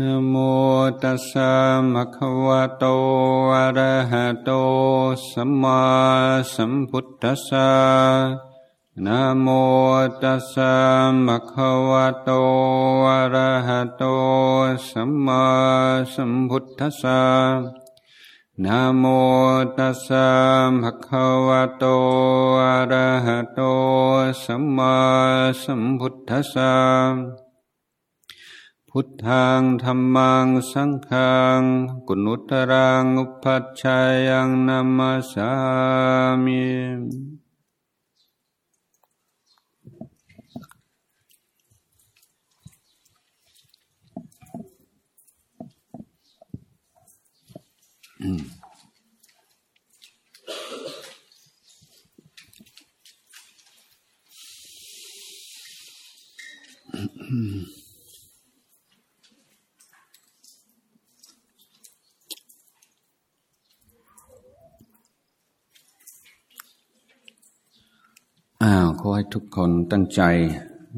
นะโมตัสสะมะคะวะโตอะระหะโตสัมมาสัมพุทธัสสะนะโมตัสสะมะคะวะโตอะระหะโตสัมมาสัมพุทธัสสะนะโมตัสสะภะคะวะโตอะระหะโตสัมมาสัมพุทธัสสะ พุทธังธรรมังสังฆังกุณุตรังอุปัชฌายังนัมาสามิอ้าวขอให้ทุกคนตั้งใจ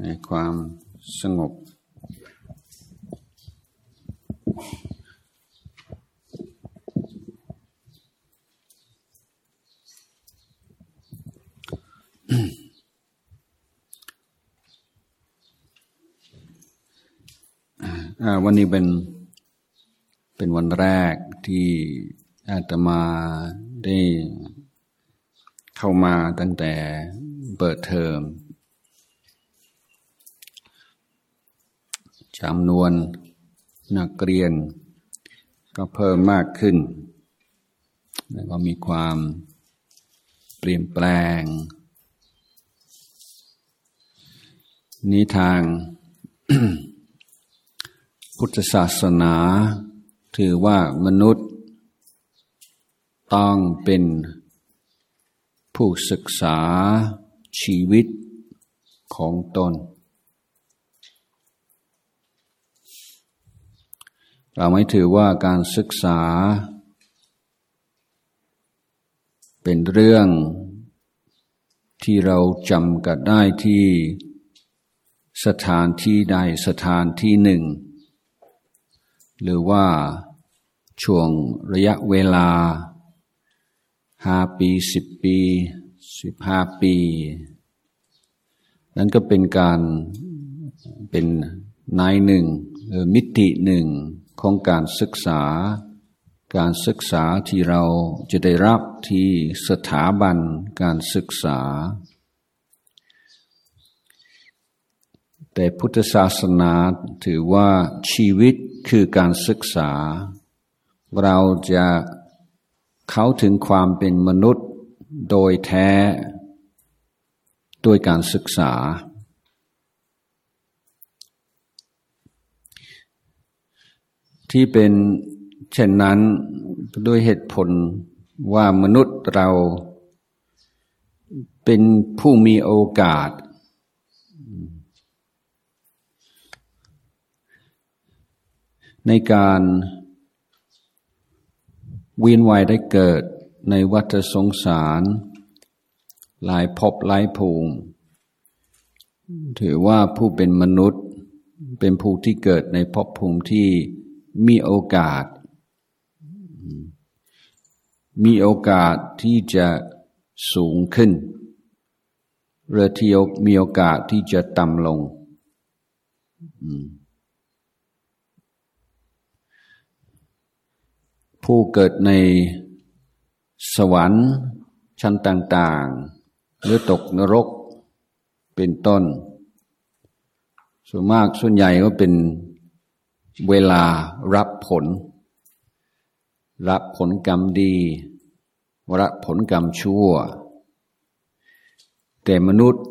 ในความสงบ วันนี้เป็นเป็นวันแรกที่อาตมาได้ เข้ามาตั้งแต่เปิดเทอมจำนวนนักเรียน ก็เพิ่มมากขึ้น แล้วก็มีความเปลี่ยนแปลง นี้ทาง พุทธศาสนา ถือว่ามนุษย์ ต้องเป็น ผู้ศึกษาชีวิตของตน เราไม่ถือว่าการศึกษา เป็นเรื่องที่เราจำกัดได้ที่สถานที่ใดสถานที่หนึ่ง หรือว่าช่วงระยะเวลา ห้าปีสิบปีสิบห้าปี นั้นก็เป็นการเป็นนายหนึ่งมิติหนึ่งของการศึกษา การศึกษาที่เราจะได้รับที่สถาบันการศึกษา แต่พุทธศาสนาถือว่าชีวิตคือการศึกษา เราจะ เขาถึงความเป็นมนุษย์โดยแท้ด้วยการศึกษา ที่เป็นเช่นนั้นด้วยเหตุผลว่ามนุษย์เราเป็นผู้มีโอกาส ในการ เวียนว่ายได้เกิดในวัฏสงสาร หลายภพหลายภูมิ ถือว่าผู้เป็นมนุษย์เป็นผู้ที่เกิดในภพภูมิที่มีโอกาส มีโอกาสที่จะสูงขึ้นหรือที่มีโอกาสที่จะต่ำลง ผู้เกิดในสวรรค์ชั้นต่างๆ หรือตกนรกเป็นต้น ส่วนมากส่วนใหญ่ก็เป็นเวลารับผล รับผลกรรมดีรับผลกรรมชั่ว แต่มนุษย์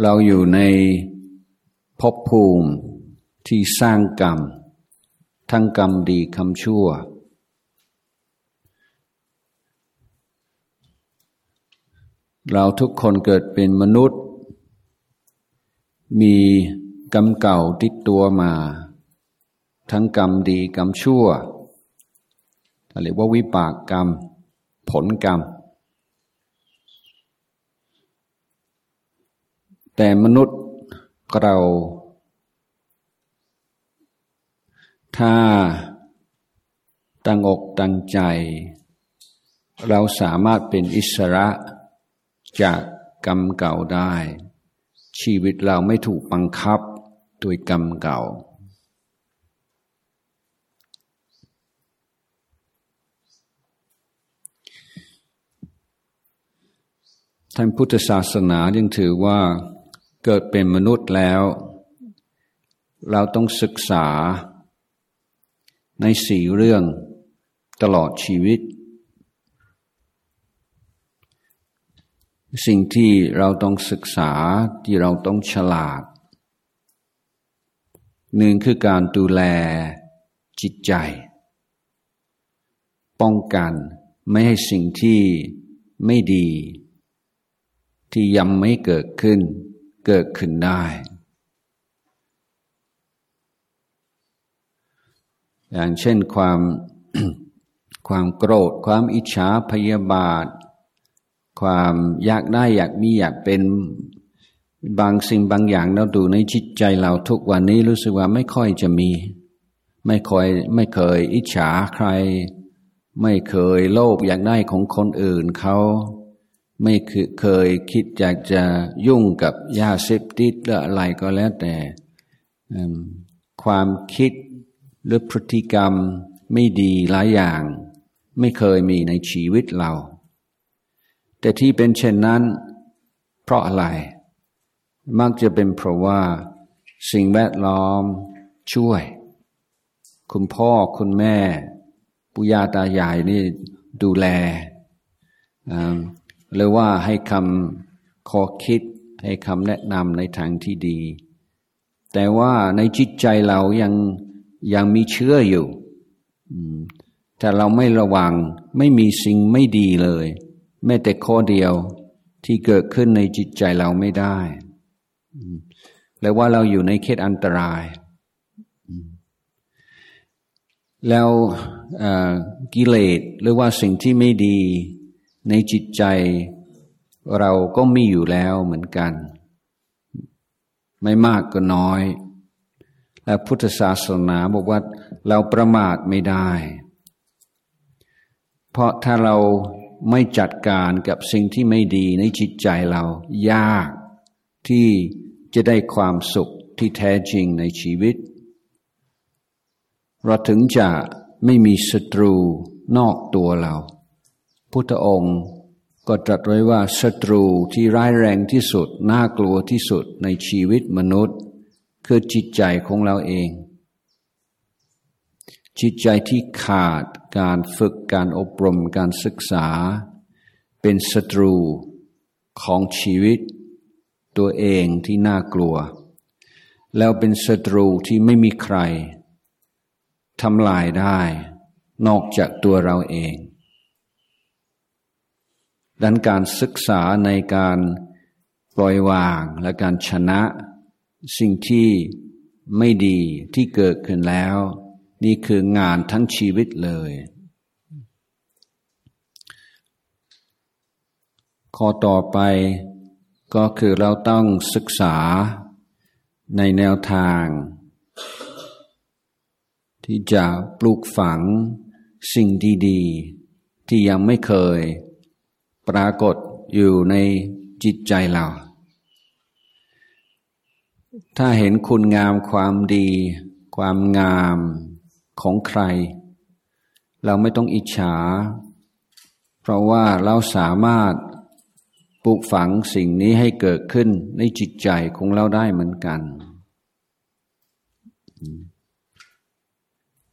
เราอยู่ในภพภูมิที่สร้างกรรม ทั้งกรรมดีคำชั่ว เราทุกคนเกิดเป็นมนุษย์ มีกรรมเก่าติดตัวมา ทั้งกรรมดีกรรมชั่วเรียกว่าวิปากกรรม ผลกรรม แต่มนุษย์เรา ถ้าตั้งอกตั้งใจ เราสามารถเป็นอิสระ จากกรรมเก่าได้ ชีวิตเราไม่ถูกบังคับโดยกรรมเก่า ท่านพุทธศาสนายังถือว่าเกิดเป็นมนุษย์แล้ว เราต้องศึกษาในสี่เรื่องตลอดชีวิต สิ่งที่เราต้องศึกษาที่เราต้องฉลาดหนึ่งคือการดูแลจิตใจ ป้องกันไม่ให้สิ่งที่ไม่ดี ที่ยังไม่เกิดขึ้น เกิดขึ้นได้ อย่างเช่นความความโกรธ ความอิจฉาพยาบาท ความอยากได้อยากมีอยากเป็นบางสิ่งบางอย่างเราดูในจิตใจเราทุกวันนี้รู้สึกว่าไม่ค่อยจะมี ไม่ค่อยไม่เคยอิจฉาใคร ไม่เคยโลภอยากได้ของคนอื่นเขาไม่เคยคิดอยากจะยุ่งกับยาเสพติดหรืออะไรก็แล้วแต่ความคิดหรือพฤติกรรมไม่ดีหลายอย่าง ไม่เคยมีในชีวิตเรา แต่ที่เป็นเช่นนั้น เพราะอะไร มักจะเป็นเพราะว่าสิ่งแวดล้อมช่วย คุณพ่อคุณแม่ปุยาตายายนี่ดูแลหรือว่าให้คำขอคิดให้คำแนะนำในทางที่ดี แต่ว่าในจิตใจเรายังยังมีเชื้ออยู่แต่เราไม่ระวังไม่มีสิ่งไม่ดีเลย แม้แต่ข้อเดียวที่เกิดขึ้นในจิตใจเราไม่ได้ แล้วว่าเราอยู่ในเขตอันตราย แล้วกิเลสหรือว่าสิ่งที่ไม่ดีในจิตใจ เราก็มีอยู่แล้วเหมือนกัน ไม่มากก็น้อย และพุทธศาสนาบอกว่าเราประมาทไม่ได้ เพราะถ้าเรา ไม่จัดการกับสิ่งที่ไม่ดีในจิตใจเรา ยากที่จะได้ความสุขที่แท้จริงในชีวิต เราถึงจะไม่มีศัตรูนอกตัวเรา พุทธองค์ก็ตรัสไว้ว่าศัตรูที่ร้ายแรงที่สุด น่ากลัวที่สุดในชีวิตมนุษย์ คือจิตใจของเราเอง จิตใจที่ขาดการฝึกการอบรมการศึกษา เป็นศัตรูของชีวิต ตัวเองที่น่ากลัว แล้วเป็นศัตรูที่ไม่มีใครทำลายได้ นอกจากตัวเราเอง ดังการศึกษาในการปล่อยวางและการชนะ สิ่งที่ไม่ดีที่เกิดขึ้นแล้ว นี่คืองานทั้งชีวิตเลย ข้อต่อไปก็คือเราต้องศึกษาในแนวทาง ที่จะปลูกฝังสิ่งดีๆ ที่ยังไม่เคยปรากฏอยู่ในจิตใจเรา ถ้าเห็นคุณงามความดี ความงาม ของใคร เราไม่ต้องอิจฉา เพราะว่าเราสามารถปลูกฝังสิ่งนี้ให้เกิดขึ้นในจิตใจของเราได้เหมือนกัน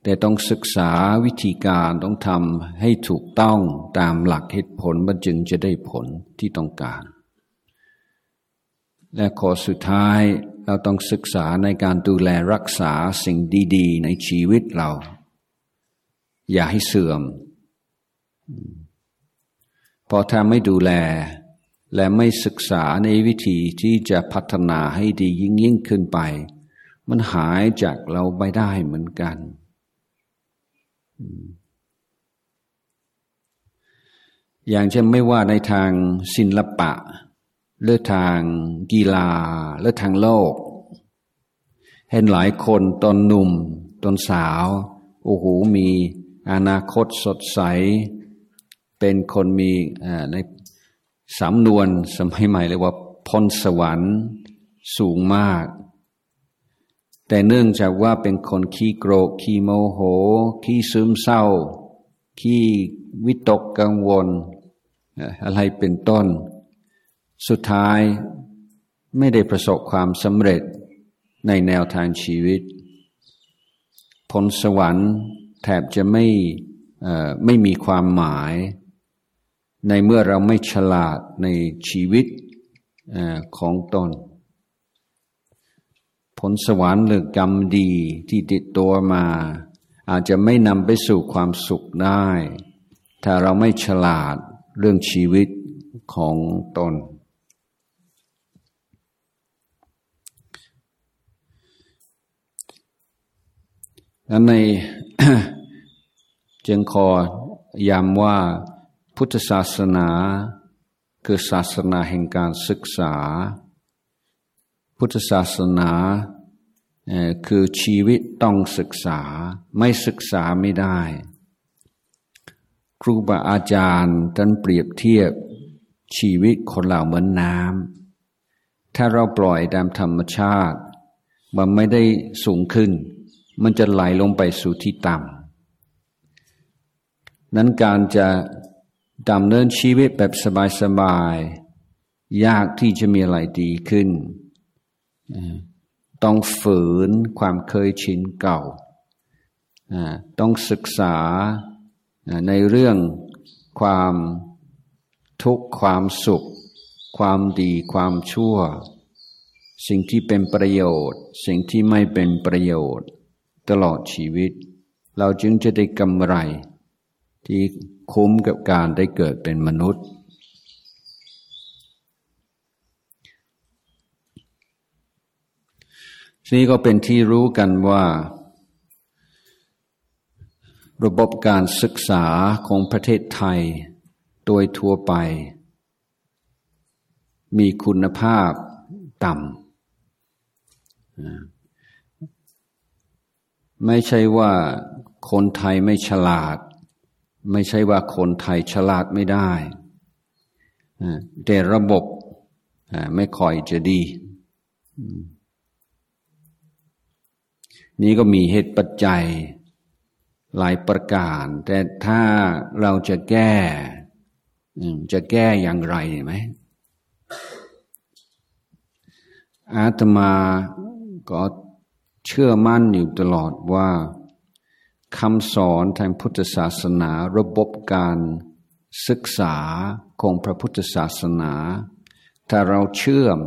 แต่ต้องศึกษาวิธีการต้องทำให้ถูกต้องตามหลักเหตุผลมันจึงจะได้ผลที่ต้องการ และข้อสุดท้าย เราต้องศึกษาในการดูแลรักษาสิ่งดีๆ ในชีวิตเรา อย่าให้เสื่อม พอถ้าไม่ดูแล และไม่ศึกษาในวิธีที่จะพัฒนาให้ดียิ่งยิ่งขึ้นไป มันหายจากเราไปได้เหมือนกัน อย่างเช่นไม่ว่าในทางศิลปะ หรือทางกีฬาหรือทางโลก เห็นหลายคนตอนหนุ่มตอนสาว โอ้โหมีอนาคตสดใส เป็นคนมีในสำนวนสมัยใหม่เรียกว่าพรสวรรค์สูงมาก แต่เนื่องจากว่าเป็นคนขี้โกรธขี้โมโห ขี้ซึมเศร้า ขี้วิตกกังวล อะไรเป็นต้น สุดท้ายไม่ได้ประสบความสำเร็จในแนวทางชีวิตพลสวรรค์แทบจะไม่ไม่มีความหมาย ในเมื่อเราไม่ฉลาดในชีวิตของตน ผลสวรรค์หรือกรรมดีที่ติดตัวมา อาจจะไม่นำไปสู่ความสุขได้ ถ้าเราไม่ฉลาดเรื่องชีวิตของตน นั้นในจึงขอย้ำว่าพุทธศาสนาคือศาสนาแห่งการศึกษา พุทธศาสนาคือชีวิตต้องศึกษาไม่ศึกษาไม่ได้ ครูบาอาจารย์ท่านเปรียบเทียบชีวิตคนเราเหมือนน้ำถ้าเราปล่อยตามธรรมชาติ มันไม่ได้สูงขึ้น มันจะไหลลงไปสู่ที่ต่ำนั้นการจะดำเนินชีวิตแบบสบายๆยากที่จะมีอะไรดีขึ้น ต้องฝืนความเคยชินเก่า ต้องศึกษาในเรื่องความทุกข์ความสุข ความดีความชั่ว สิ่งที่เป็นประโยชน์ สิ่งที่ไม่เป็นประโยชน์ ตลอดชีวิต เราจึงจะได้กำไร ที่คุ้มกับการได้เกิดเป็นมนุษย์ นี่ก็เป็นที่รู้กันว่า ระบบการศึกษาของประเทศไทย โดยทั่วไป มีคุณภาพต่ำ ไม่ใช่ว่าคนไทยไม่ฉลาด ไม่ใช่ว่าคนไทยฉลาดไม่ได้แต่ระบบไม่ค่อยจะดี นี่ก็มีเหตุปัจจัยหลายประการ แต่ถ้าเราจะแก้จะแก้อย่างไรไหมอาตมาก็ เชื่อมั่นอยู่ตลอดว่าคำสอนทางพุทธศาสนาระบบการศึกษาของพระพุทธศาสนา ถ้าเราเชื่อม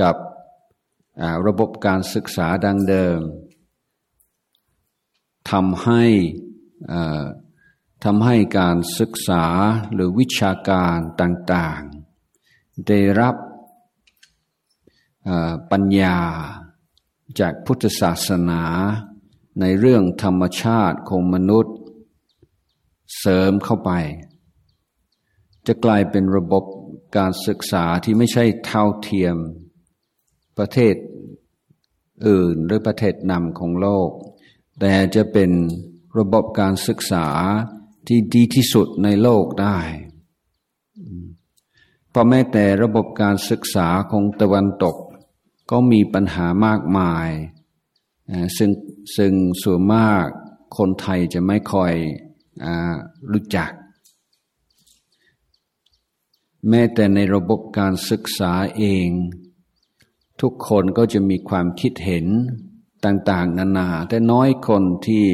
กับระบบการศึกษาดังเดิมทำให้ทำให้การศึกษาหรือวิชาการต่าง ๆ ได้รับปัญญา จากพุทธศาสนาในเรื่องธรรมชาติของมนุษย์ เสริมเข้าไป จะกลายเป็นระบบการศึกษาที่ไม่ใช่เท่าเทียม ประเทศอื่นหรือประเทศนำของโลก แต่จะเป็นระบบการศึกษาที่ดีที่สุดในโลกได้เพราะแม้แต่ระบบการศึกษาของตะวันตก ก็มีปัญหามากมายซึ่งซึ่งส่วนมากคนไทยจะไม่ค่อยอรู้จัก แม้แต่ในระบบการศึกษาเอง ทุกคนก็จะมีความคิดเห็นต่างๆ นานา แต่น้อยคนที่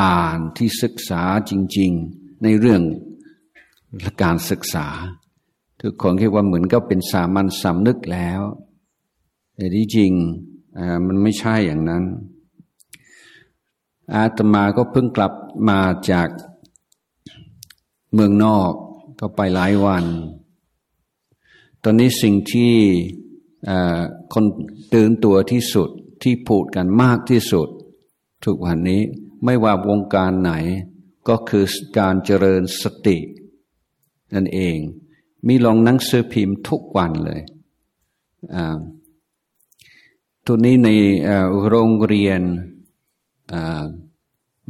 อ่านที่ศึกษาจริง ๆ ในเรื่องการศึกษา ทุกคนคิดว่าเหมือนก็เป็นสามัญสำนึกแล้ว แต่ที่จริงมันไม่ใช่อย่างนั้น อาตมาก็เพิ่งกลับมาจากเมืองนอกก็ไปหลายวัน ตอนนี้สิ่งที่คนตื่นตัวที่สุดที่พูดกันมากที่สุด ทุกวันนี้ไม่ว่าวงการไหนก็คือการเจริญสติ นั่นเอง มีลองหนังสือพิมพ์ทุกวันเลยอ่า ทุนนี้ในโรงเรียน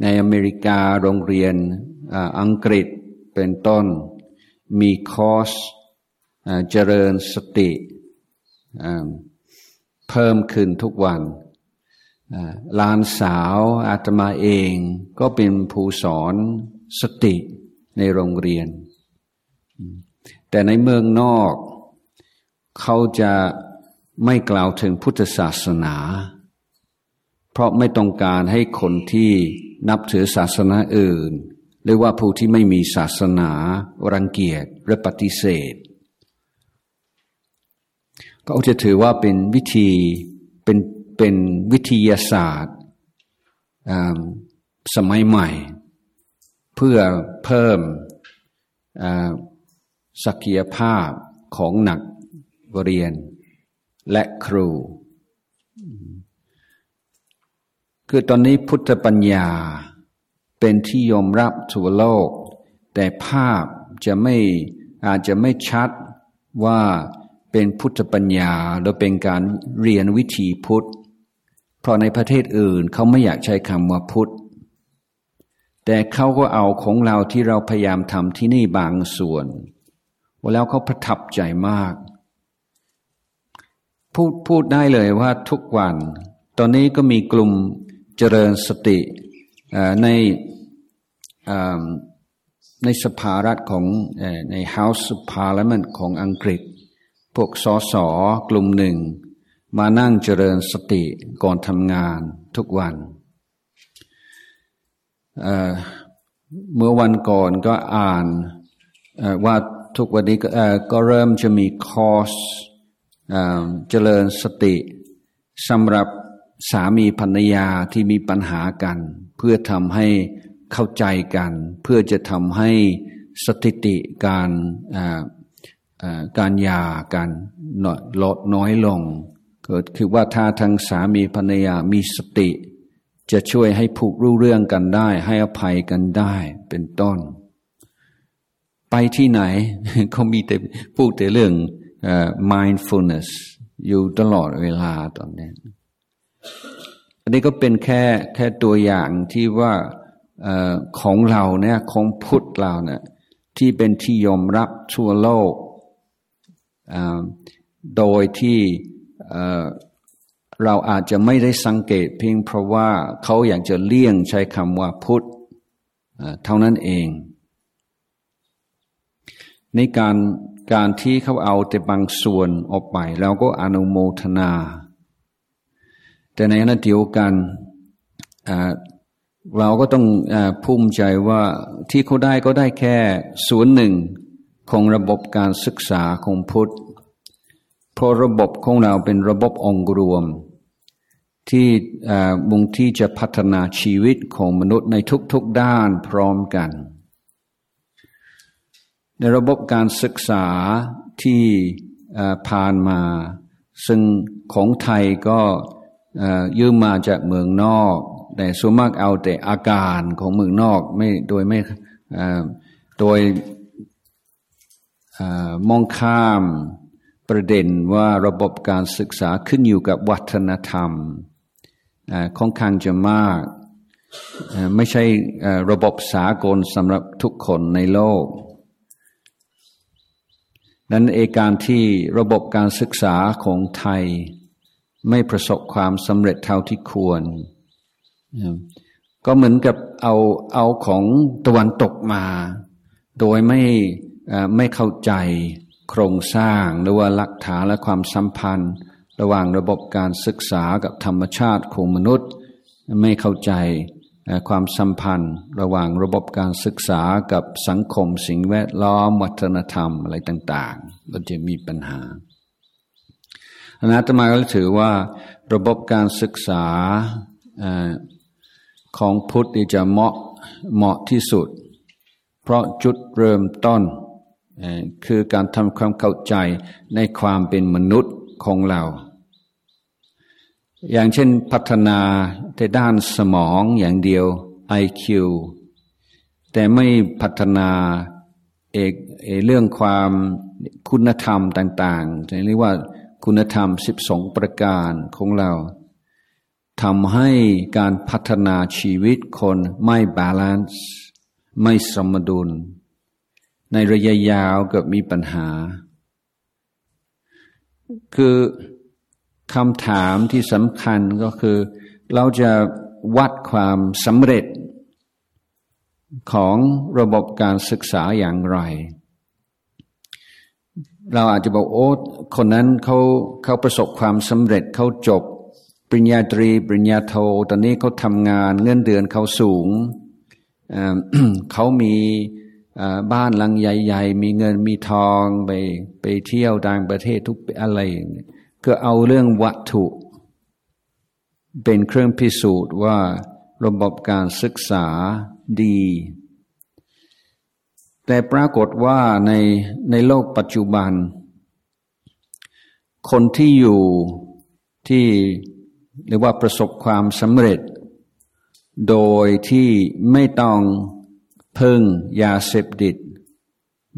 ในอเมริกาโรงเรียนอังกฤษเป็นต้น มีคอร์สเจริญสติเพิ่มขึ้นทุกวันลานสาวอาตมาเองก็เป็นผู้สอนสติในโรงเรียน แต่ในเมืองนอก เขาจะ ไม่กล่าวถึงพุทธศาสนา เพราะไม่ต้องการให้คนที่นับถือศาสนาอื่น หรือว่าผู้ที่ไม่มีศาสนารังเกียจหรือปฏิเสธ ก็จะถือว่าเป็นวิธีเป็นเป็นวิทยาศาสตร์สมัยใหม่ เพื่อเพิ่มศักยภาพของหนักเรียน และครู คือตอนนี้พุทธปัญญาเป็นที่ยอมรับทั่วโลก แต่ภาพจะไม่อาจจะไม่ชัดว่าเป็นพุทธปัญญาหรือเป็นการเรียนวิธีพุทธ เพราะในประเทศอื่นเขาไม่อยากใช้คำว่าพุทธ แต่เขาก็เอาของเราที่เราพยายามทำที่นี่บางส่วน แล้วเขาประทับใจมาก พูดพูดได้เลยว่าทุกวัน ตอนนี้ก็มีกลุ่มเจริญสติในในสภารัฐของใน House of Parliament ของอังกฤษ พวกสอสอกลุ่มหนึ่ง มานั่งเจริญสติก่อนทำงานทุกวันเมื่อวันก่อนก็อ่านว่าทุกวันนี้ก็เริ่มจะมีคอร์ส เจริญสติสำหรับสามีภรรยาที่มีปัญหากัน เพื่อทำให้เข้าใจกัน เพื่อจะทำให้สถิติการการยากันลดน้อยลงเกิดคือว่าถ้าทางสามีภรรยามีสติ จะช่วยให้ผูกรู้เรื่องกันได้ ให้อภัยกันได้เป็นต้น ไปที่ไหน เขามีแต่พูดแต่เรื่อง mindfulness อยู่ตลอดเวลาตอนนี้ อันนี้ก็เป็นแค่แค่ตัวอย่างที่ว่าของเราเนี่ยของพุทธเราเนี่ยที่เป็นที่ยอมรับทั่วโลก โดยที่เราอาจจะไม่ได้สังเกตเพียงเพราะว่าเขาอยากจะเลี่ยงใช้คำว่าพุทธเท่านั้นเอง ในการการที่เขาเอาแต่บางส่วนออกไปเราก็อนุโมทนา แต่ในขณะเดียวกันเราก็ต้องภูมิใจว่าที่เขาได้ก็ได้แค่ส่วนหนึ่งของระบบการศึกษาของพุทธเพราะระบบของเราเป็นระบบองค์รวม ที่บุงที่จะพัฒนาชีวิตของมนุษย์ในทุกๆด้านพร้อมกัน ในระบบการศึกษาที่ผ่านมา ซึ่งของไทยก็ยืมมาจากเมืองนอก แต่ส่วนมากเอาแต่อาการของเมืองนอกไม่โดยไม่โดยมองข้ามประเด็นว่าระบบการศึกษาขึ้นอยู่กับวัฒนธรรมค่อนข้างจะมาก ไม่ใช่ระบบสากลสำหรับทุกคนในโลก นั้นเอการที่ระบบการศึกษาของไทย ไม่ประสบความสำเร็จเท่าที่ควร ก็เหมือนกับเอาเอาของตะวันตกมา โดยไม่ไม่เข้าใจโครงสร้างหรือว่าหลักฐานและความสัมพันธ์ ระหว่างระบบการศึกษากับธรรมชาติของมนุษย์ ไม่เข้าใจ ความสัมพันธ์ระหว่างระบบการศึกษากับสังคมสิ่งแวดล้อมวัฒนธรรมอะไรต่างๆ ก็จะมีปัญหาอนาตมาก็ถือว่าระบบการศึกษาของพุทธจะเหมาะเหมาะที่สุด เพราะจุดเริ่มต้นคือการทำความเข้าใจในความเป็นมนุษย์ของเรา อย่างเช่นพัฒนาแต่ด้านสมองอย่างเดียว IQ แต่ไม่พัฒนา EQ เรื่องความคุณธรรมต่างๆเรียกว่าคุณธรรมสิบสองประการของเราทำให้การพัฒนาชีวิตคนไม่ balance ไม่สมดุล ในระยะยาวเกิดมีปัญหา คือ คำถามที่สำคัญก็คือ เราจะวัดความสำเร็จของระบบการศึกษาอย่างไร เราอาจจะบอกโอ้คนนั้นเขาเขาประสบความสำเร็จเขาจบ ปริญญาตรี ปริญญาโท ตอนนี้เขาทำงานเงินเดือนเขาสูง เขามีบ้านหลังใหญ่ ๆ มีเงินมีทองไปไปเที่ยวต่างประเทศทุกอะไร ก็เอาเรื่องวัตถุ เป็นเครื่องพิสูจน์ว่าระบบการศึกษาดี แต่ปรากฏว่าในในโลกปัจจุบัน คนที่อยู่ที่หรือว่าประสบความสำเร็จ โดยที่ไม่ต้องเพิ่งยาเสพติด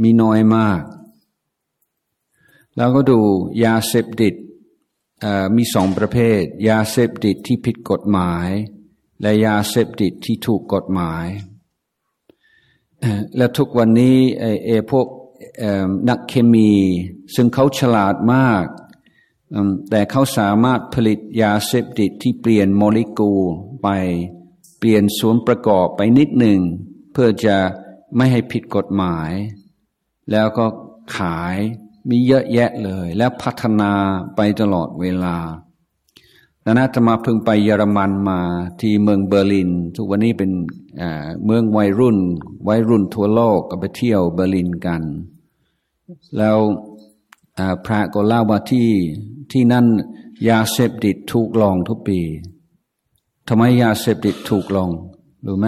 มีน้อยมาก แล้วก็ดูยาเสพติด มีสองประเภท ยาเสพติดที่ผิดกฎหมาย และยาเสพติดที่ถูกกฎหมาย และทุกวันนี้เอพวกนักเคมี ซึ่งเขาฉลาดมาก แต่เขาสามารถผลิตยาเสพติดที่เปลี่ยนโมเลกุลไป เปลี่ยนส่วนประกอบไปนิดหนึ่ง เพื่อจะไม่ให้ผิดกฎหมาย แล้วก็ขาย มีเยอะแยะเลย แล้วพัฒนาไปตลอดเวลาดังนั้นจะมาเพิ่งไปเยอรมันมาที่เมืองเบอร์ลิน ทุกวันนี้เป็นเมืองวัยรุ่น วัยรุ่นทั่วโลกก็ไปเที่ยวเบอร์ลินกัน แล้วพระก็เล่าว่าที่ที่นั่นยาเสพติดถูกลองทุกปีทำไมยาเสพติดถูกลองรู้ไหม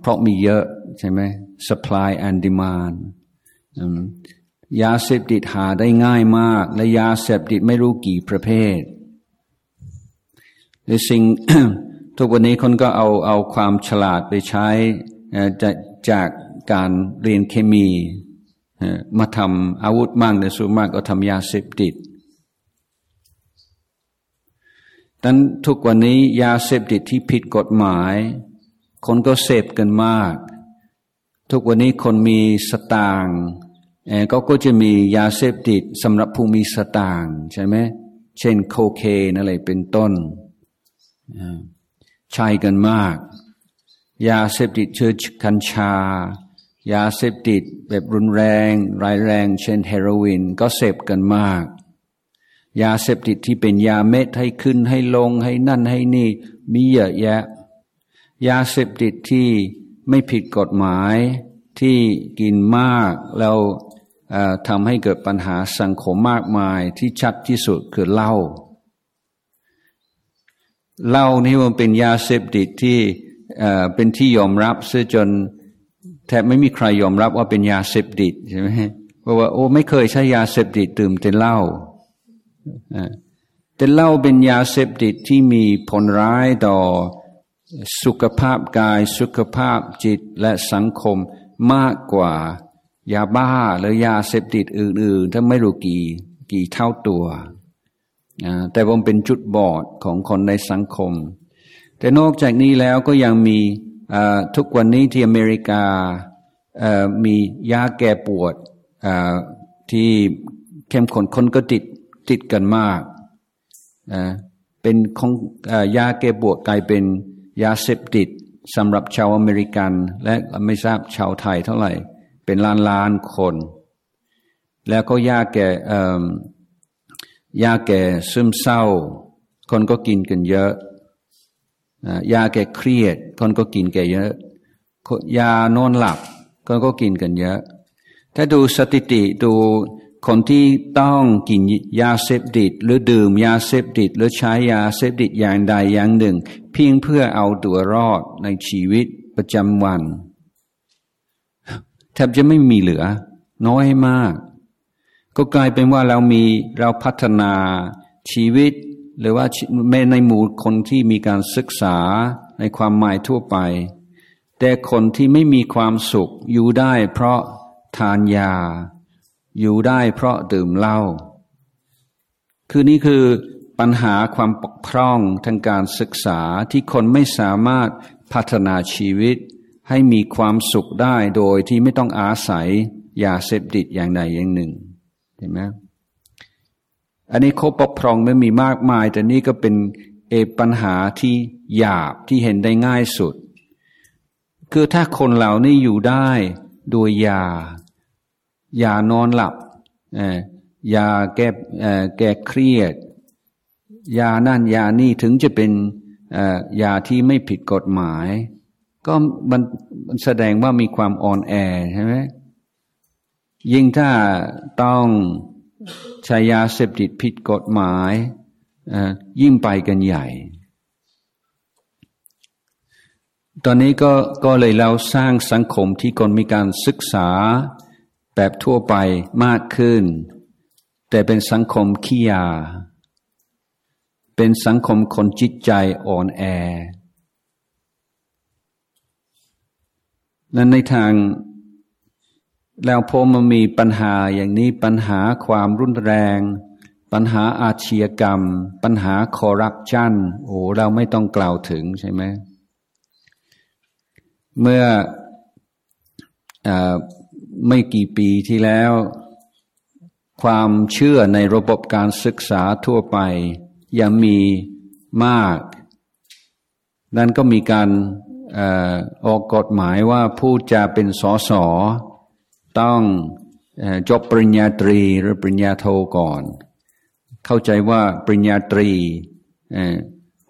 เพราะมีเยอะใช่ไหม supply and demand ยาเสพติดหาได้ง่ายมาก และยาเสพติดไม่รู้กี่ประเภทในสิ่งทุกวันนี้คนก็เอาเอาความฉลาดไปใช้จากการเรียนเคมีมาทำอาวุธมั่งในส่วนมากก็ทำยาเสพติดดังทุกวันนี้ยาเสพติดที่ผิดกฎหมาย คนก็เสพกันมาก ทุกวันนี้คนมีสตางค์ ก็ก็จะมียาเสพติดสำหรับผู้มีสตางค์ใช่ไหมเช่นโคเคนอะไรเป็นต้นใช้กันมาก ยาเสพติดเชื้อกัญชา ยาเสพติดแบบรุนแรงร้ายแรง เช่นเฮโรอีนก็เสพกันมาก ยาเสพติดที่เป็นยาเม็ดให้ขึ้นให้ลงให้นั่นให้นี่มีเยอะแยะ ยาเสพติดที่ไม่ผิดกฎหมายที่กินมากแล้ว ทำให้เกิดปัญหาสังคมมากมายที่ชัดที่สุดคือเหล้าเหล้านี่มันเป็นยาเสพติดที่เป็นที่ยอมรับเสียจนแทบไม่มีใครยอมรับว่าเป็นยาเสพติดใช่ไหมเพราะว่าโอ้ไม่เคยใช้ยาเสพติดดื่มแต่เหล้าแต่เหล้าเป็นยาเสพติดที่มีผลร้ายต่อสุขภาพกายสุขภาพจิตและสังคมมากกว่า ยาบ้าหรือยาเสพติดอื่น ๆ ถ้าไม่รู้กี่กี่เท่าตัวแต่ผมเป็นจุดบอดของคนในสังคม แต่นอกจากนี้แล้วก็ยังมีทุกวันนี้ที่อเมริกามียาแก้ปวดที่เข้มข้นคนก็ติดติดกันมากเป็นของยาแก้ปวดกลายเป็นยาเสพติดสำหรับชาวอเมริกัน และไม่ทราบชาวไทยเท่าไหร่ เป็นล้านล้านคน แล้วก็ยาแก่ยาแก่ซึมเศร้า คนก็กินกันเยอะยาแก้เครียด คนก็กินแกันเยอะ ยานอนหลับคนก็กินกันเยอะ ถ้าดูสถิติดูคนที่ต้องกินยาเสพติด หรือดื่มยาเสพติด หรือใช้ยาเสพติดอย่างใดอย่างหนึ่ง เพียงเพื่อเอาตัวรอดในชีวิตประจำวัน แทบจะไม่มีเหลือ น้อยมาก ก็กลายเป็นว่าเรามีเราพัฒนาชีวิต หรือว่าแม้ในหมู่คนที่มีการศึกษาในความหมายทั่วไป แต่คนที่ไม่มีความสุขอยู่ได้เพราะทานยา อยู่ได้เพราะดื่มเหล้าคือนี่คือปัญหาความปกพร่องทางการศึกษาที่คนไม่สามารถพัฒนาชีวิต ให้มีความสุขได้โดยที่ไม่ต้องอาศัยยาเสพติดอย่างใดอย่างหนึ่ง เห็นไหมอันนี้เขาปกพรองไม่มีมากมาย แต่นี่ก็เป็นเอปัญหาที่หยาบที่เห็นได้ง่ายสุด คือถ้าคนเหล่านี้อยู่ได้โดยยา ยานอนหลับยาแก้แก้เครียด ยานั่นยานี่ถึงจะเป็นยาที่ไม่ผิดกฎหมาย ก็มันแสดงว่ามีความอ่อนแอใช่ไหมยิ่งถ้าต้องใช้ยาเสพติดผิดกฎหมายยิ่งไปกันใหญ่ ตอนนี้ก็ก็เลยเราสร้างสังคมที่คนมีการศึกษาแบบทั่วไปมากขึ้น แต่เป็นสังคมขี้ยา เป็นสังคมคนจิตใจอ่อนแอ นั้นในทาง แล้วพอมันมีปัญหาอย่างนี้ปัญหาความรุนแรง ปัญหาอาชญากรรม ปัญหาคอร์รัปชันโอ้เราไม่ต้องกล่าวถึงใช่ไหมเมื่ออไม่กี่ปีที่แล้ว ความเชื่อในระบบการศึกษาทั่วไปยังมีมาก นั้นก็มีการ ออกกฎหมายว่าผู้จะเป็นสสต้องจบปริญญาตรีหรือปริญญาโทก่อน เข้าใจว่าปริญญาตรี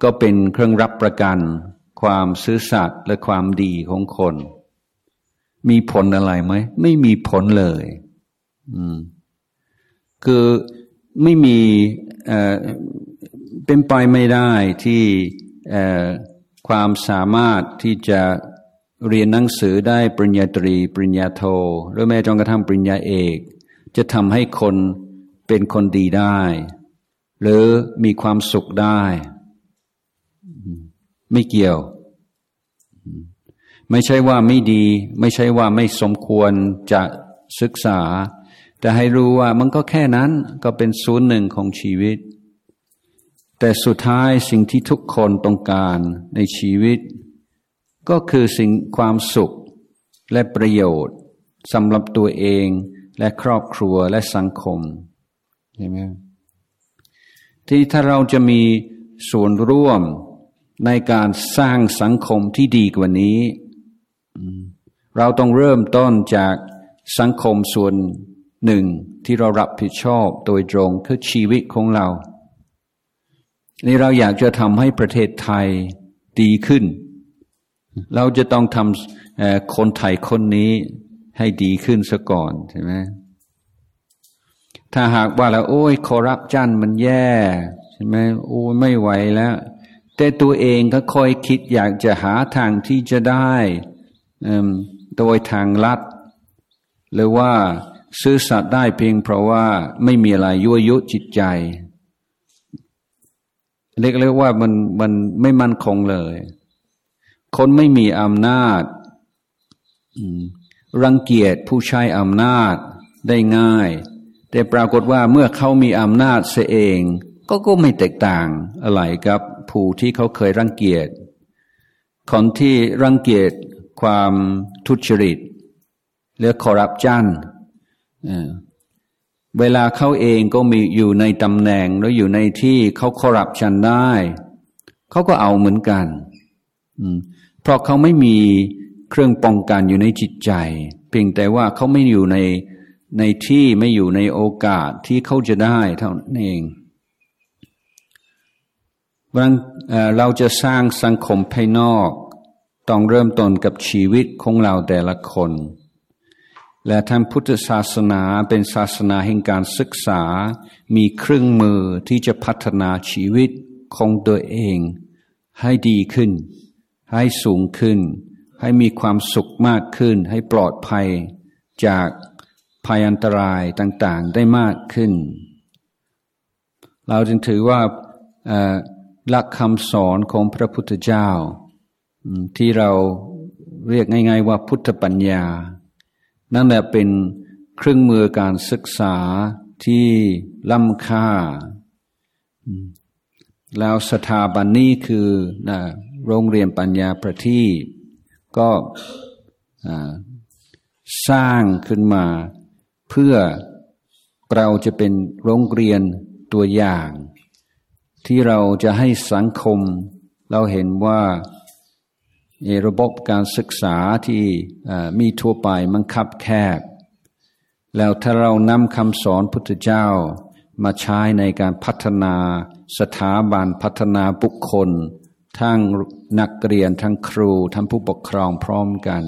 ก็เป็นเครื่องรับประกัน ความซื่อสัตย์และความดีของคน มีผลอะไรไหม ไม่มีผลเลยคือไม่มีเป็นไปไม่ได้ที่ ความสามารถที่จะเรียนหนังสือได้ปริญญาตรี ปริญญาโท หรือแม้จนกระทั่งปริญญาเอก จะทำให้คนเป็นคนดีได้ หรือมีความสุขได้ ไม่เกี่ยว ไม่ใช่ว่าไม่ดี ไม่ใช่ว่าไม่สมควรจะศึกษา แต่ให้รู้ว่ามันก็แค่นั้นก็เป็นศูนย์หนึ่งของชีวิต แต่สุดท้ายสิ่งที่ทุกคนต้องการในชีวิต ก็คือสิ่งความสุขและประโยชน์สำหรับตัวเองและครอบครัวและสังคมใช่ไหมที่ถ้าเราจะมีส่วนร่วมในการสร้างสังคมที่ดีกว่านี้ เราต้องเริ่มต้นจากสังคมส่วนหนึ่งที่เรารับผิดชอบโดยตรงคือชีวิตของเรา นี่เราอยากจะทำให้ประเทศไทยดีขึ้น เราจะต้องทำคนไทยคนนี้ให้ดีขึ้นซะก่อนใช่ไหมถ้าหากว่าแล้วโอ้ยคอรัปชันมันแย่ใช่ไหมโอ้ยไม่ไหวแล้ว แต่ตัวเองก็คอยคิดอยากจะหาทางที่จะได้โดยทางลัดหรือว่าซื้อสัตว์ได้เพียงเพราะว่าไม่มีอะไรยั่วยุจิตใจ เรียกเรียกว่ามันมันไม่มั่นคงเลย คนไม่มีอำนาจรังเกียจผู้ใช้อำนาจได้ง่าย แต่ปรากฏว่าเมื่อเขามีอำนาจเสียเอง ก็ก็ไม่แตกต่างอะไรกับผู้ที่เขาเคยรังเกียจคนที่รังเกียจความทุจริตหรือคอร์รัปชัน เวลาเขาเองก็มีอยู่ในตำแหน่งแล้วอยู่ในที่เขาคอร์รัปชันได้ เขาก็เอาเหมือนกันเพราะเขาไม่มีเครื่องป้องกันอยู่ในจิตใจ เพียงแต่ว่าเขาไม่อยู่ในในที่ไม่อยู่ในโอกาสที่เขาจะได้เท่านั้นเองวันเราจะสร้างสังคมภายนอก ต้องเริ่มต้นกับชีวิตของเราแต่ละคน และท่านพุทธศาสนาเป็นศาสนาแห่งการศึกษา มีเครื่องมือที่จะพัฒนาชีวิตของตัวเอง ให้ดีขึ้น ให้สูงขึ้น ให้มีความสุขมากขึ้น ให้ปลอดภัยจากภัยอันตรายต่างๆได้มากขึ้น เราจึงถือว่าหลักคำสอนของพระพุทธเจ้า ที่เราเรียกง่าย ๆ ว่าพุทธปัญญา นั่นแหละเป็นเครื่องมือการศึกษาที่ล้ำค่า แล้วสถาบันนี้คือนะโรงเรียนปัญญาประทีปก็สร้างขึ้นมา เพื่อเราจะเป็นโรงเรียนตัวอย่าง ที่เราจะให้สังคม เราเห็นว่า ระบบการศึกษาที่มีทั่วไปมันคับแคบ แล้วถ้าเรานำคำสอนพุทธเจ้ามาใช้ในการพัฒนาสถาบันพัฒนาบุคคล ทั้งนักเรียนทั้งครูทั้งผู้ปกครองพร้อมกัน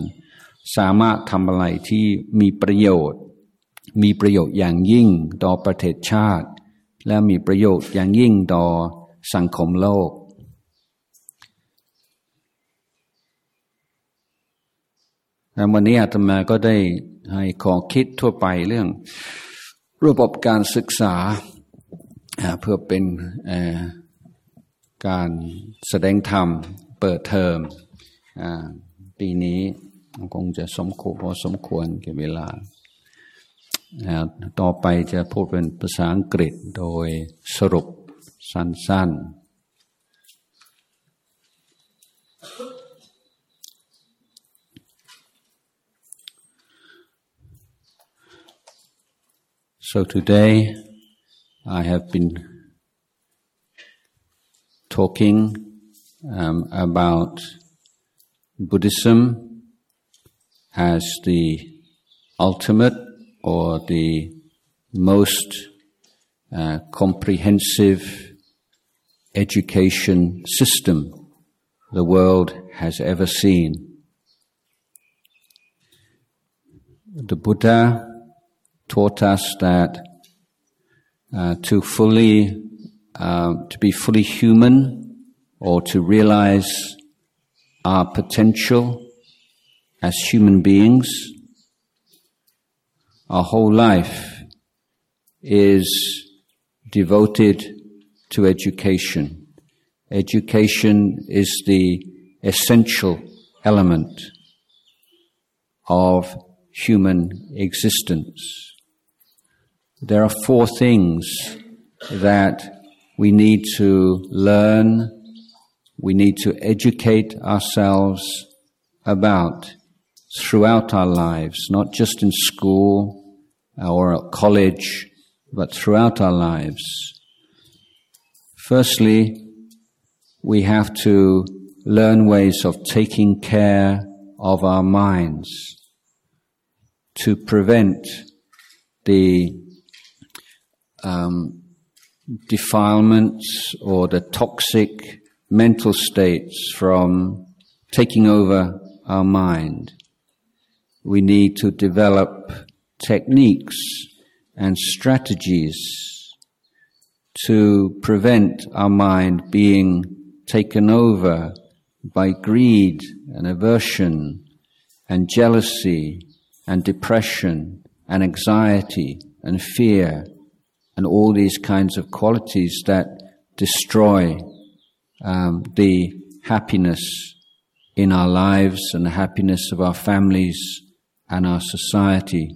สามารถทำอะไรที่มีประโยชน์ มีประโยชน์อย่างยิ่งต่อประเทศชาติ และมีประโยชน์อย่างยิ่งต่อสังคมโลก วันนี้อาตมาก็ได้ให้ขอคิดทั่วไปเรื่องระบบการศึกษาเพื่อเป็นการแสดงธรรมเปิดเทอมปีนี้คงจะสมควรพอสมควรก็บเวลา ต่อไปจะพูดเป็นภาษาอังกฤษโดยสรุปสั้นๆ So today I have been talking um, about Buddhism as the ultimate or the most uh, comprehensive education system the world has ever seen. The Buddha taught us that uh, to fully, uh, to be fully human or to realize our potential as human beings, our whole life is devoted to education. Education is the essential element of human existence. There are four things that we need to learn, we need to educate ourselves about throughout our lives, not just in school or at college, but throughout our lives. Firstly, we have to learn ways of taking care of our minds to prevent the um, defilements or the toxic mental states from taking over our mind. We need to develop techniques and strategies to prevent our mind being taken over by greed and aversion and jealousy and depression and anxiety and fear and all these kinds of qualities that destroy um, the happiness in our lives and the happiness of our families and our society.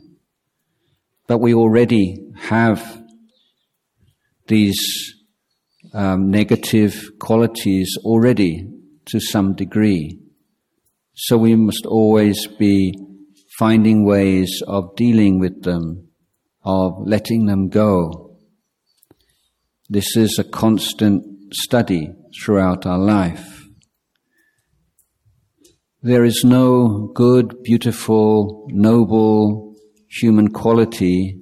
But we already have these um, negative qualities already to some degree. So we must always be finding ways of dealing with them, of letting them go, this is a constant study throughout our life. There is no good, beautiful, noble human quality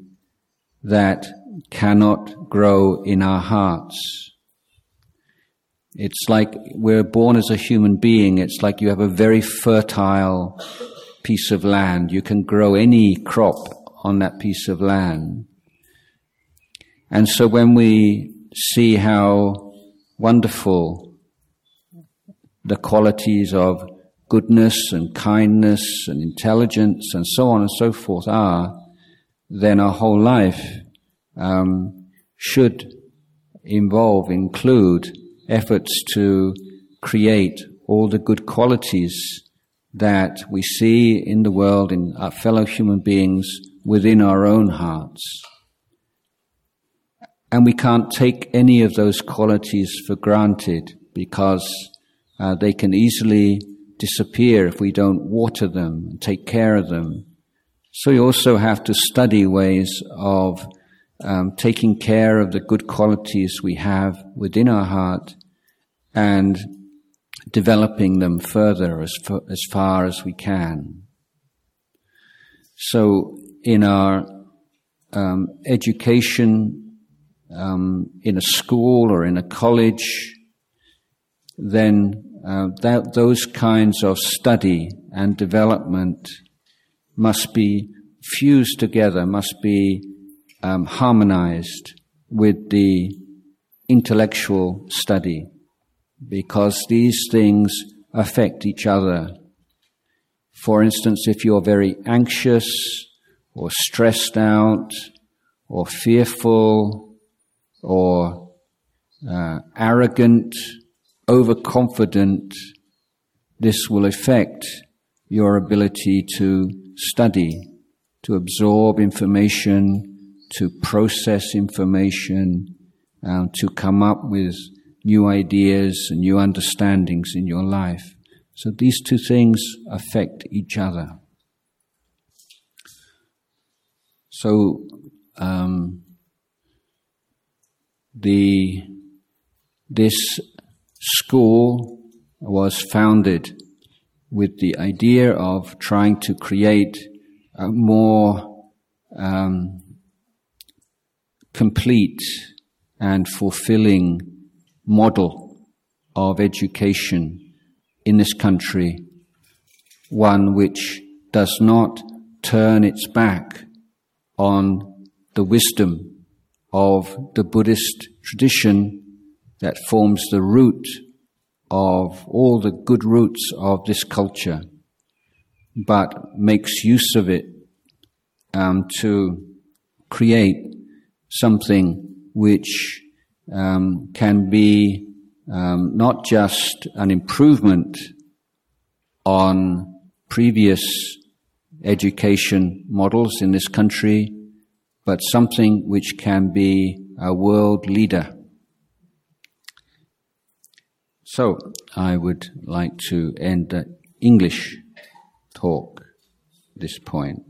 that cannot grow in our hearts. It's like we're born as a human being. It's like you have a very fertile piece of land. You can grow any crop on that piece of land. And so when we see how wonderful the qualities of goodness and kindness and intelligence and so on and so forth are, then our whole life um, should involve, include efforts to create all the good qualities that we see in the world, in our fellow human beings, within our own hearts. And we can't take any of those qualities for granted because uh, they can easily disappear if we don't water them and take care of them. So you also have to study ways of um, taking care of the good qualities we have within our heart and developing them further as, far, as far as we can. So in our um, education, um, in a school or in a college, then uh, that, those kinds of study and development must be fused together, must be um, harmonized with the intellectual study, because these things affect each other. For instance, if you're very anxious or stressed out or fearful or uh, arrogant, overconfident, this will affect your ability to study, to absorb information, to process information, uh, to come up with new ideas and new understandings in your life. So these two things affect each other. So um, the this school was founded with the idea of trying to create a more um, complete and fulfilling model of education in this country, one which does not turn its back on the wisdom of the Buddhist tradition that forms the root of all the good roots of this culture, but makes use of it um, to create something which um, can be um, not just an improvement on previous education models in this country, but something which can be a world leader. So I would like to end the English talk this point.